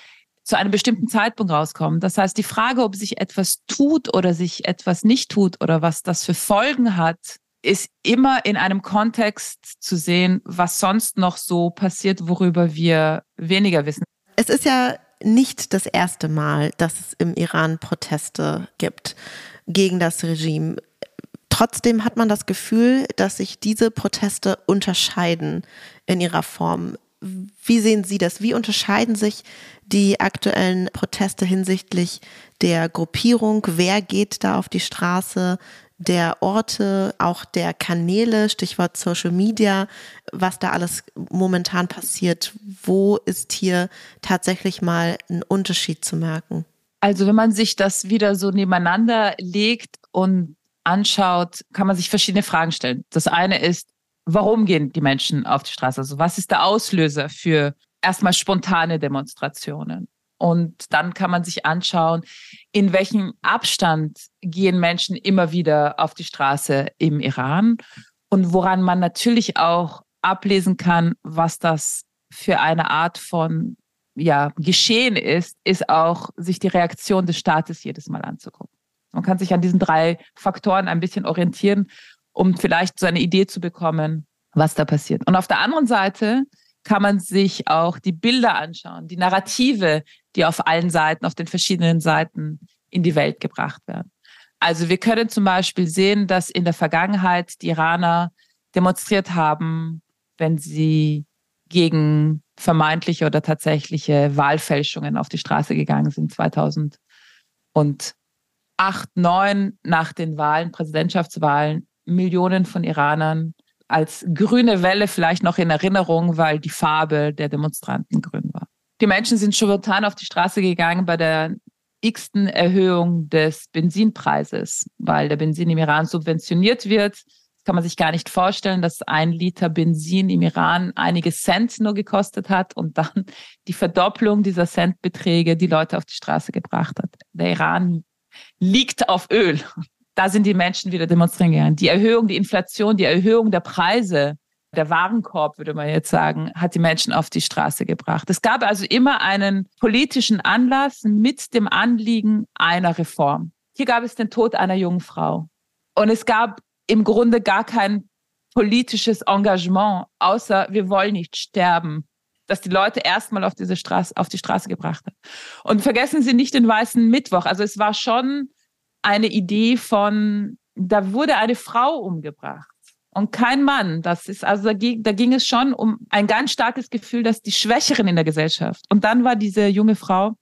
zu einem bestimmten Zeitpunkt rauskommen. Das heißt, die Frage, ob sich etwas tut oder sich etwas nicht tut oder was das für Folgen hat, ist immer in einem Kontext zu sehen, was sonst noch so passiert, worüber wir weniger wissen. Es ist ja nicht das erste Mal, dass es im Iran Proteste gibt gegen das Regime. Trotzdem hat man das Gefühl, dass sich diese Proteste unterscheiden in ihrer Form. Wie sehen Sie das? Wie unterscheiden sich die aktuellen Proteste hinsichtlich der Gruppierung? Wer geht da auf die Straße? Der Orte, auch der Kanäle, Stichwort Social Media, was da alles momentan passiert. Wo ist hier tatsächlich mal ein Unterschied zu merken? Also wenn man sich das wieder so nebeneinander legt und anschaut, kann man sich verschiedene Fragen stellen. Das eine ist, warum gehen die Menschen auf die Straße? Also was ist der Auslöser für erstmal spontane Demonstrationen? Und dann kann man sich anschauen, in welchem Abstand gehen Menschen immer wieder auf die Straße im Iran und woran man natürlich auch ablesen kann, was das für eine Art von ja, Geschehen ist, ist auch, sich die Reaktion des Staates jedes Mal anzugucken. Man kann sich an diesen drei Faktoren ein bisschen orientieren, um vielleicht so eine Idee zu bekommen, was da passiert. Und auf der anderen Seite kann man sich auch die Bilder anschauen, die Narrative, die auf allen Seiten, auf den verschiedenen Seiten in die Welt gebracht werden. Also wir können zum Beispiel sehen, dass in der Vergangenheit die Iraner demonstriert haben, wenn sie gegen vermeintliche oder tatsächliche Wahlfälschungen auf die Straße gegangen sind 2008, 2009 nach den Wahlen, Präsidentschaftswahlen, Millionen von Iranern als grüne Welle vielleicht noch in Erinnerung, weil die Farbe der Demonstranten grün war. Die Menschen sind spontan auf die Straße gegangen bei der x-ten Erhöhung des Benzinpreises, weil der Benzin im Iran subventioniert wird. Das kann man sich gar nicht vorstellen, dass ein Liter Benzin im Iran einige Cent nur gekostet hat und dann die Verdopplung dieser Centbeträge die Leute auf die Straße gebracht hat. Der Iran liegt auf Öl da sind die Menschen wieder demonstrieren gegangen. Die Erhöhung, die Inflation, die Erhöhung der Preise, der Warenkorb, würde man jetzt sagen, hat die Menschen auf die Straße gebracht. Es gab also immer einen politischen Anlass mit dem Anliegen einer Reform. Hier gab es den Tod einer jungen Frau. Und es gab im Grunde gar kein politisches Engagement, außer wir wollen nicht sterben, das die Leute erstmal auf diese Straße, auf die Straße gebracht hat. Und vergessen Sie nicht den weißen Mittwoch. Also es war schon eine Idee von, da wurde eine Frau umgebracht und kein Mann. Das ist also da ging, da ging es schon um ein ganz starkes Gefühl, dass die Schwächeren in der Gesellschaft. Und dann war diese junge Frau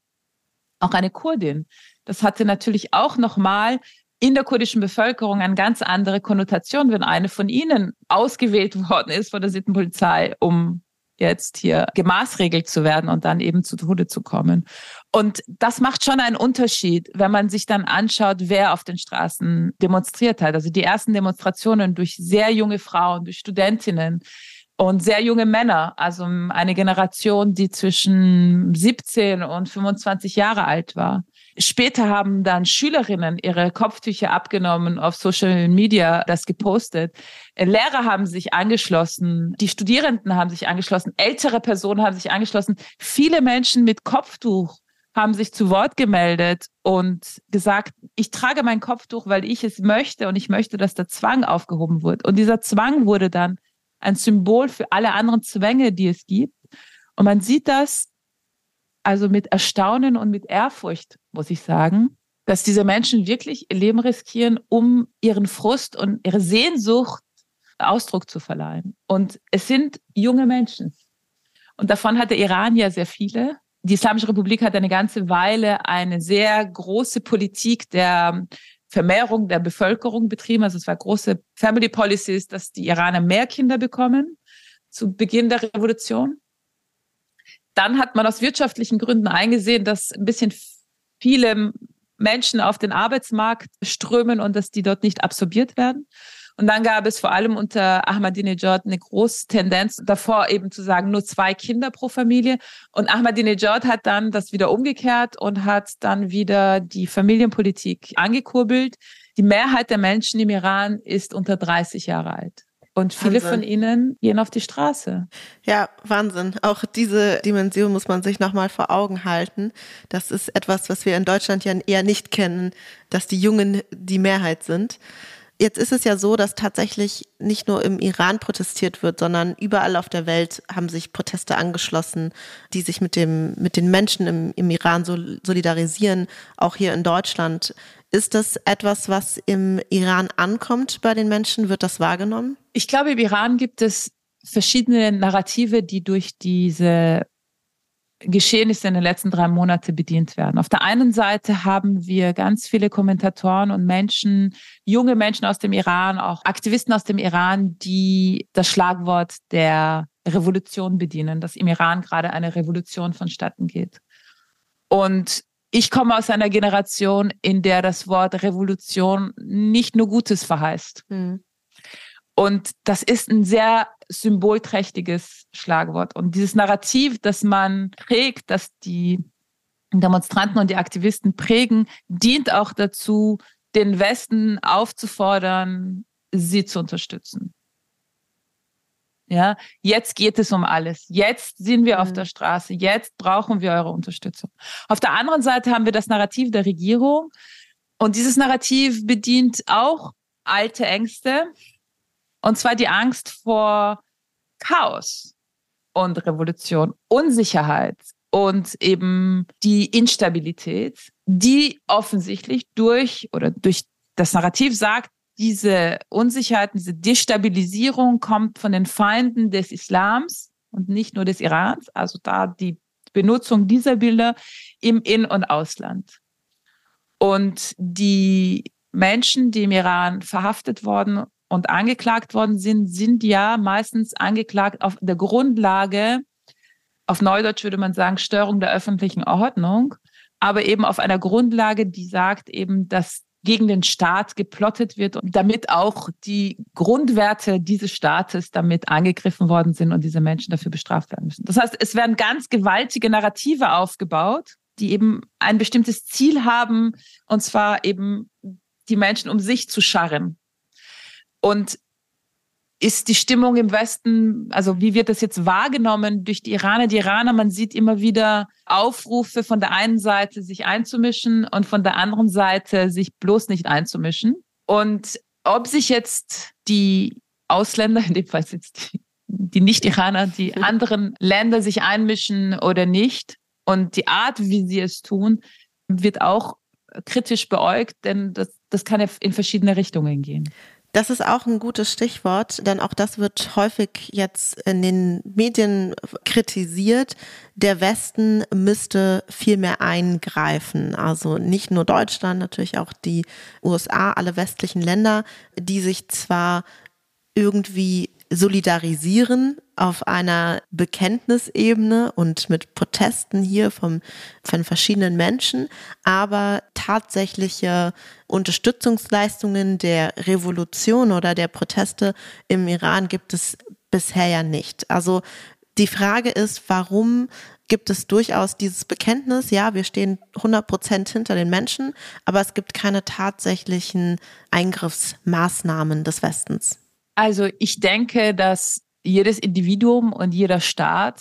auch eine Kurdin. Das hatte natürlich auch nochmal in der kurdischen Bevölkerung eine ganz andere Konnotation, wenn eine von ihnen ausgewählt worden ist von der Sittenpolizei, um jetzt hier gemaßregelt zu werden und dann eben zu Tode zu kommen. Und das macht schon einen Unterschied, wenn man sich dann anschaut, wer auf den Straßen demonstriert hat. Also die ersten Demonstrationen durch sehr junge Frauen, durch Studentinnen und sehr junge Männer, also eine Generation, die zwischen 17 und 25 Jahre alt war. Später haben dann Schülerinnen ihre Kopftücher abgenommen, auf Social Media das gepostet. Lehrer haben sich angeschlossen, die Studierenden haben sich angeschlossen, ältere Personen haben sich angeschlossen. Viele Menschen mit Kopftuch haben sich zu Wort gemeldet und gesagt, ich trage mein Kopftuch, weil ich es möchte und ich möchte, dass der Zwang aufgehoben wird. Und dieser Zwang wurde dann ein Symbol für alle anderen Zwänge, die es gibt. Und man sieht das also mit Erstaunen und mit Ehrfurcht, muss ich sagen, dass diese Menschen wirklich ihr Leben riskieren, um ihren Frust und ihre Sehnsucht Ausdruck zu verleihen. Und es sind junge Menschen. Und davon hat der Iran ja sehr viele. Die Islamische Republik hat eine ganze Weile eine sehr große Politik der Vermehrung der Bevölkerung betrieben. Also es war große Family Policies, dass die Iraner mehr Kinder bekommen zu Beginn der Revolution. Dann hat man aus wirtschaftlichen Gründen eingesehen, dass ein bisschen viele Menschen auf den Arbeitsmarkt strömen und dass die dort nicht absorbiert werden. Und dann gab es vor allem unter Ahmadinejad eine große Tendenz davor eben zu sagen, nur zwei Kinder pro Familie. Und Ahmadinejad hat dann das wieder umgekehrt und hat dann wieder die Familienpolitik angekurbelt. Die Mehrheit der Menschen im Iran ist unter 30 Jahre alt. Und viele Wahnsinn. von ihnen gehen auf die Straße. Ja, Wahnsinn. Auch diese Dimension muss man sich nochmal vor Augen halten. Das ist etwas, was wir in Deutschland ja eher nicht kennen, dass die Jungen die Mehrheit sind. Jetzt ist es ja so, dass tatsächlich nicht nur im Iran protestiert wird, sondern überall auf der Welt haben sich Proteste angeschlossen, die sich mit dem, mit den Menschen im, im Iran solidarisieren, auch hier in Deutschland. Ist das etwas, was im Iran ankommt bei den Menschen? Wird das wahrgenommen? Ich glaube, im Iran gibt es verschiedene Narrative, die durch diese Geschehnisse in den letzten drei Monaten bedient werden. Auf der einen Seite haben wir ganz viele Kommentatoren und Menschen, junge Menschen aus dem Iran, auch Aktivisten aus dem Iran, die das Schlagwort der Revolution bedienen, dass im Iran gerade eine Revolution vonstatten geht. Und ich komme aus einer Generation, in der das Wort Revolution nicht nur Gutes verheißt. Mhm. Und das ist ein sehr symbolträchtiges Schlagwort. Und dieses Narrativ, das man trägt, dass die Demonstranten und die Aktivisten prägen, dient auch dazu, den Westen aufzufordern, sie zu unterstützen. Ja, jetzt geht es um alles. Jetzt sind wir mhm. auf der Straße. Jetzt brauchen wir eure Unterstützung. Auf der anderen Seite haben wir das Narrativ der Regierung. Und dieses Narrativ bedient auch alte Ängste. Und zwar die Angst vor Chaos und Revolution, Unsicherheit und eben die Instabilität, die offensichtlich durch oder durch das Narrativ sagt, diese Unsicherheit, diese Destabilisierung kommt von den Feinden des Islams und nicht nur des Irans, also da die Benutzung dieser Bilder im In- und Ausland. Und die Menschen, die im Iran verhaftet worden und angeklagt worden sind, sind ja meistens angeklagt auf der Grundlage, auf Neudeutsch würde man sagen, Störung der öffentlichen Ordnung, aber eben auf einer Grundlage, die sagt eben, dass gegen den Staat geplottet wird und damit auch die Grundwerte dieses Staates damit angegriffen worden sind und diese Menschen dafür bestraft werden müssen. Das heißt, es werden ganz gewaltige Narrative aufgebaut, die eben ein bestimmtes Ziel haben, und zwar eben die Menschen um sich zu scharren. Und ist die Stimmung im Westen, also wie wird das jetzt wahrgenommen durch die Iraner? Die Iraner, man sieht immer wieder Aufrufe von der einen Seite, sich einzumischen und von der anderen Seite, sich bloß nicht einzumischen. Und ob sich jetzt die Ausländer, in dem Fall jetzt die, die Nicht-Iraner, die anderen Länder sich einmischen oder nicht und die Art, wie sie es tun, wird auch kritisch beäugt, denn das, das kann ja in verschiedene Richtungen gehen. Das ist auch ein gutes Stichwort, denn auch das wird häufig jetzt in den Medien kritisiert. Der Westen müsste viel mehr eingreifen. Also nicht nur Deutschland, natürlich auch die USA, alle westlichen Länder, die sich zwar irgendwie solidarisieren auf einer Bekenntnisebene und mit Protesten hier vom, von verschiedenen Menschen, aber tatsächliche Unterstützungsleistungen der Revolution oder der Proteste im Iran gibt es bisher ja nicht. Also die Frage ist, warum gibt es durchaus dieses Bekenntnis, ja, wir stehen 100 Prozent hinter den Menschen, aber es gibt keine tatsächlichen Eingriffsmaßnahmen des Westens. Also ich denke, dass jedes Individuum und jeder Staat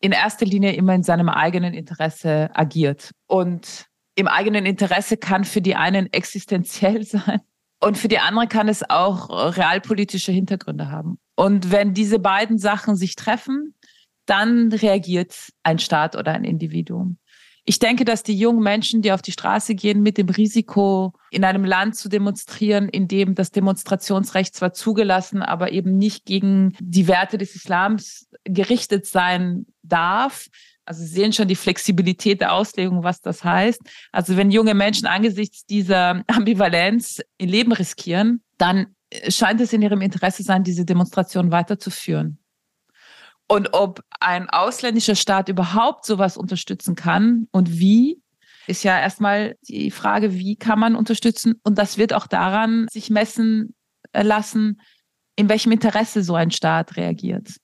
in erster Linie immer in seinem eigenen Interesse agiert. Und im eigenen Interesse kann für die einen existenziell sein und für die anderen kann es auch realpolitische Hintergründe haben. Und wenn diese beiden Sachen sich treffen, dann reagiert ein Staat oder ein Individuum. Ich denke, dass die jungen Menschen, die auf die Straße gehen, mit dem Risiko, in einem Land zu demonstrieren, in dem das Demonstrationsrecht zwar zugelassen, aber eben nicht gegen die Werte des Islams gerichtet sein darf, also Sie sehen schon die Flexibilität der Auslegung, was das heißt. Also wenn junge Menschen angesichts dieser Ambivalenz ihr Leben riskieren, dann scheint es in ihrem Interesse sein, diese Demonstration weiterzuführen. Und ob ein ausländischer Staat überhaupt sowas unterstützen kann und wie, ist ja erstmal die Frage, wie kann man unterstützen? Und das wird auch daran sich messen lassen, in welchem Interesse so ein Staat reagiert.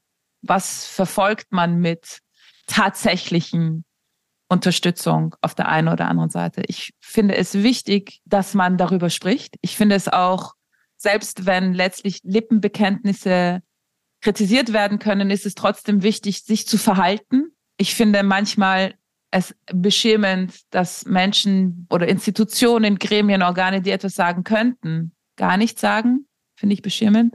Was verfolgt man mit tatsächlichen Unterstützung auf der einen oder anderen Seite? Ich finde es wichtig, dass man darüber spricht. Ich finde es auch, selbst wenn letztlich Lippenbekenntnisse kritisiert werden können, ist es trotzdem wichtig, sich zu verhalten. Ich finde manchmal es beschämend, dass Menschen oder Institutionen, Gremien, Organe, die etwas sagen könnten, gar nichts sagen. Finde ich beschämend.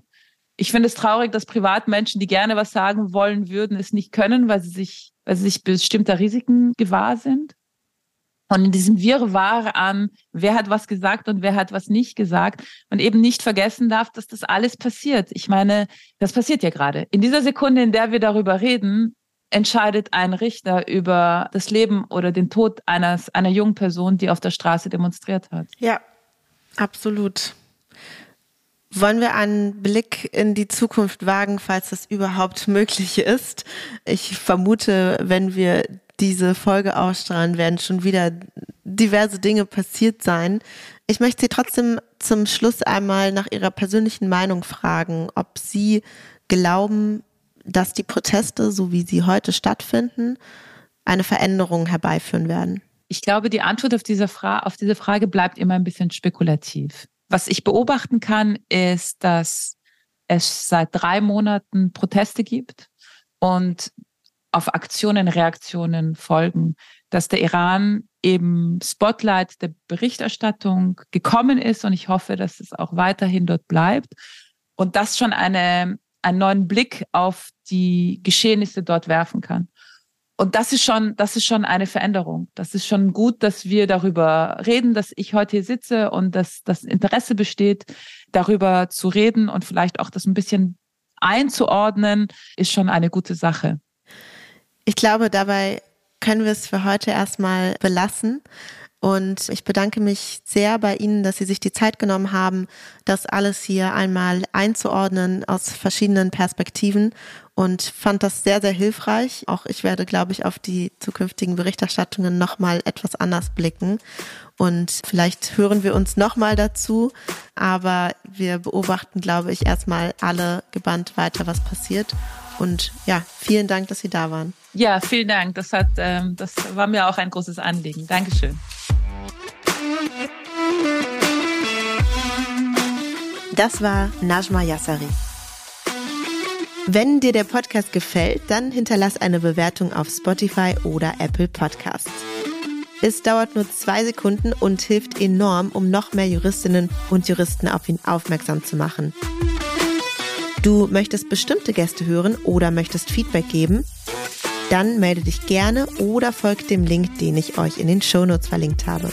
Ich finde es traurig, dass Privatmenschen, die gerne was sagen wollen würden, es nicht können, weil sie sich, weil sie sich bestimmter Risiken gewahr sind. Und in diesem Wirrwarr an, wer hat was gesagt und wer hat was nicht gesagt, man eben nicht vergessen darf, dass das alles passiert. Ich meine, das passiert ja gerade. In dieser Sekunde, in der wir darüber reden, entscheidet ein Richter über das Leben oder den Tod eines, einer jungen Person, die auf der Straße demonstriert hat. Ja, absolut. Wollen wir einen Blick in die Zukunft wagen, falls das überhaupt möglich ist? Ich vermute, wenn wir diese Folge ausstrahlen, werden schon wieder diverse Dinge passiert sein. Ich möchte Sie trotzdem zum Schluss einmal nach Ihrer persönlichen Meinung fragen, ob Sie glauben, dass die Proteste, so wie sie heute stattfinden, eine Veränderung herbeiführen werden? Ich glaube, die Antwort auf diese, Fra auf diese Frage bleibt immer ein bisschen spekulativ. Was ich beobachten kann, ist, dass es seit drei Monaten Proteste gibt und auf Aktionen, Reaktionen folgen, dass der Iran eben Spotlight der Berichterstattung gekommen ist und ich hoffe, dass es auch weiterhin dort bleibt und das schon eine, einen neuen Blick auf die Geschehnisse dort werfen kann. Und das ist schon, das ist schon eine Veränderung. Das ist schon gut, dass wir darüber reden, dass ich heute hier sitze und dass das Interesse besteht, darüber zu reden und vielleicht auch das ein bisschen einzuordnen, ist schon eine gute Sache. Ich glaube, dabei können wir es für heute erstmal belassen. Und ich bedanke mich sehr bei Ihnen, dass Sie sich die Zeit genommen haben, das alles hier einmal einzuordnen aus verschiedenen Perspektiven und fand das sehr, sehr hilfreich. Auch ich werde, glaube ich, auf die zukünftigen Berichterstattungen nochmal etwas anders blicken. Und vielleicht hören wir uns nochmal dazu. Aber wir beobachten, glaube ich, erstmal alle gebannt weiter, was passiert. Und ja, vielen Dank, dass Sie da waren. Ja, vielen Dank. Das hat, ähm, das war mir auch ein großes Anliegen. Dankeschön. Das war Najma Yassari. Wenn dir der Podcast gefällt, dann hinterlass eine Bewertung auf Spotify oder Apple Podcasts. Es dauert nur zwei Sekunden und hilft enorm, um noch mehr Juristinnen und Juristen auf ihn aufmerksam zu machen. Du möchtest bestimmte Gäste hören oder möchtest Feedback geben? Dann melde dich gerne oder folgt dem Link, den ich euch in den Shownotes verlinkt habe.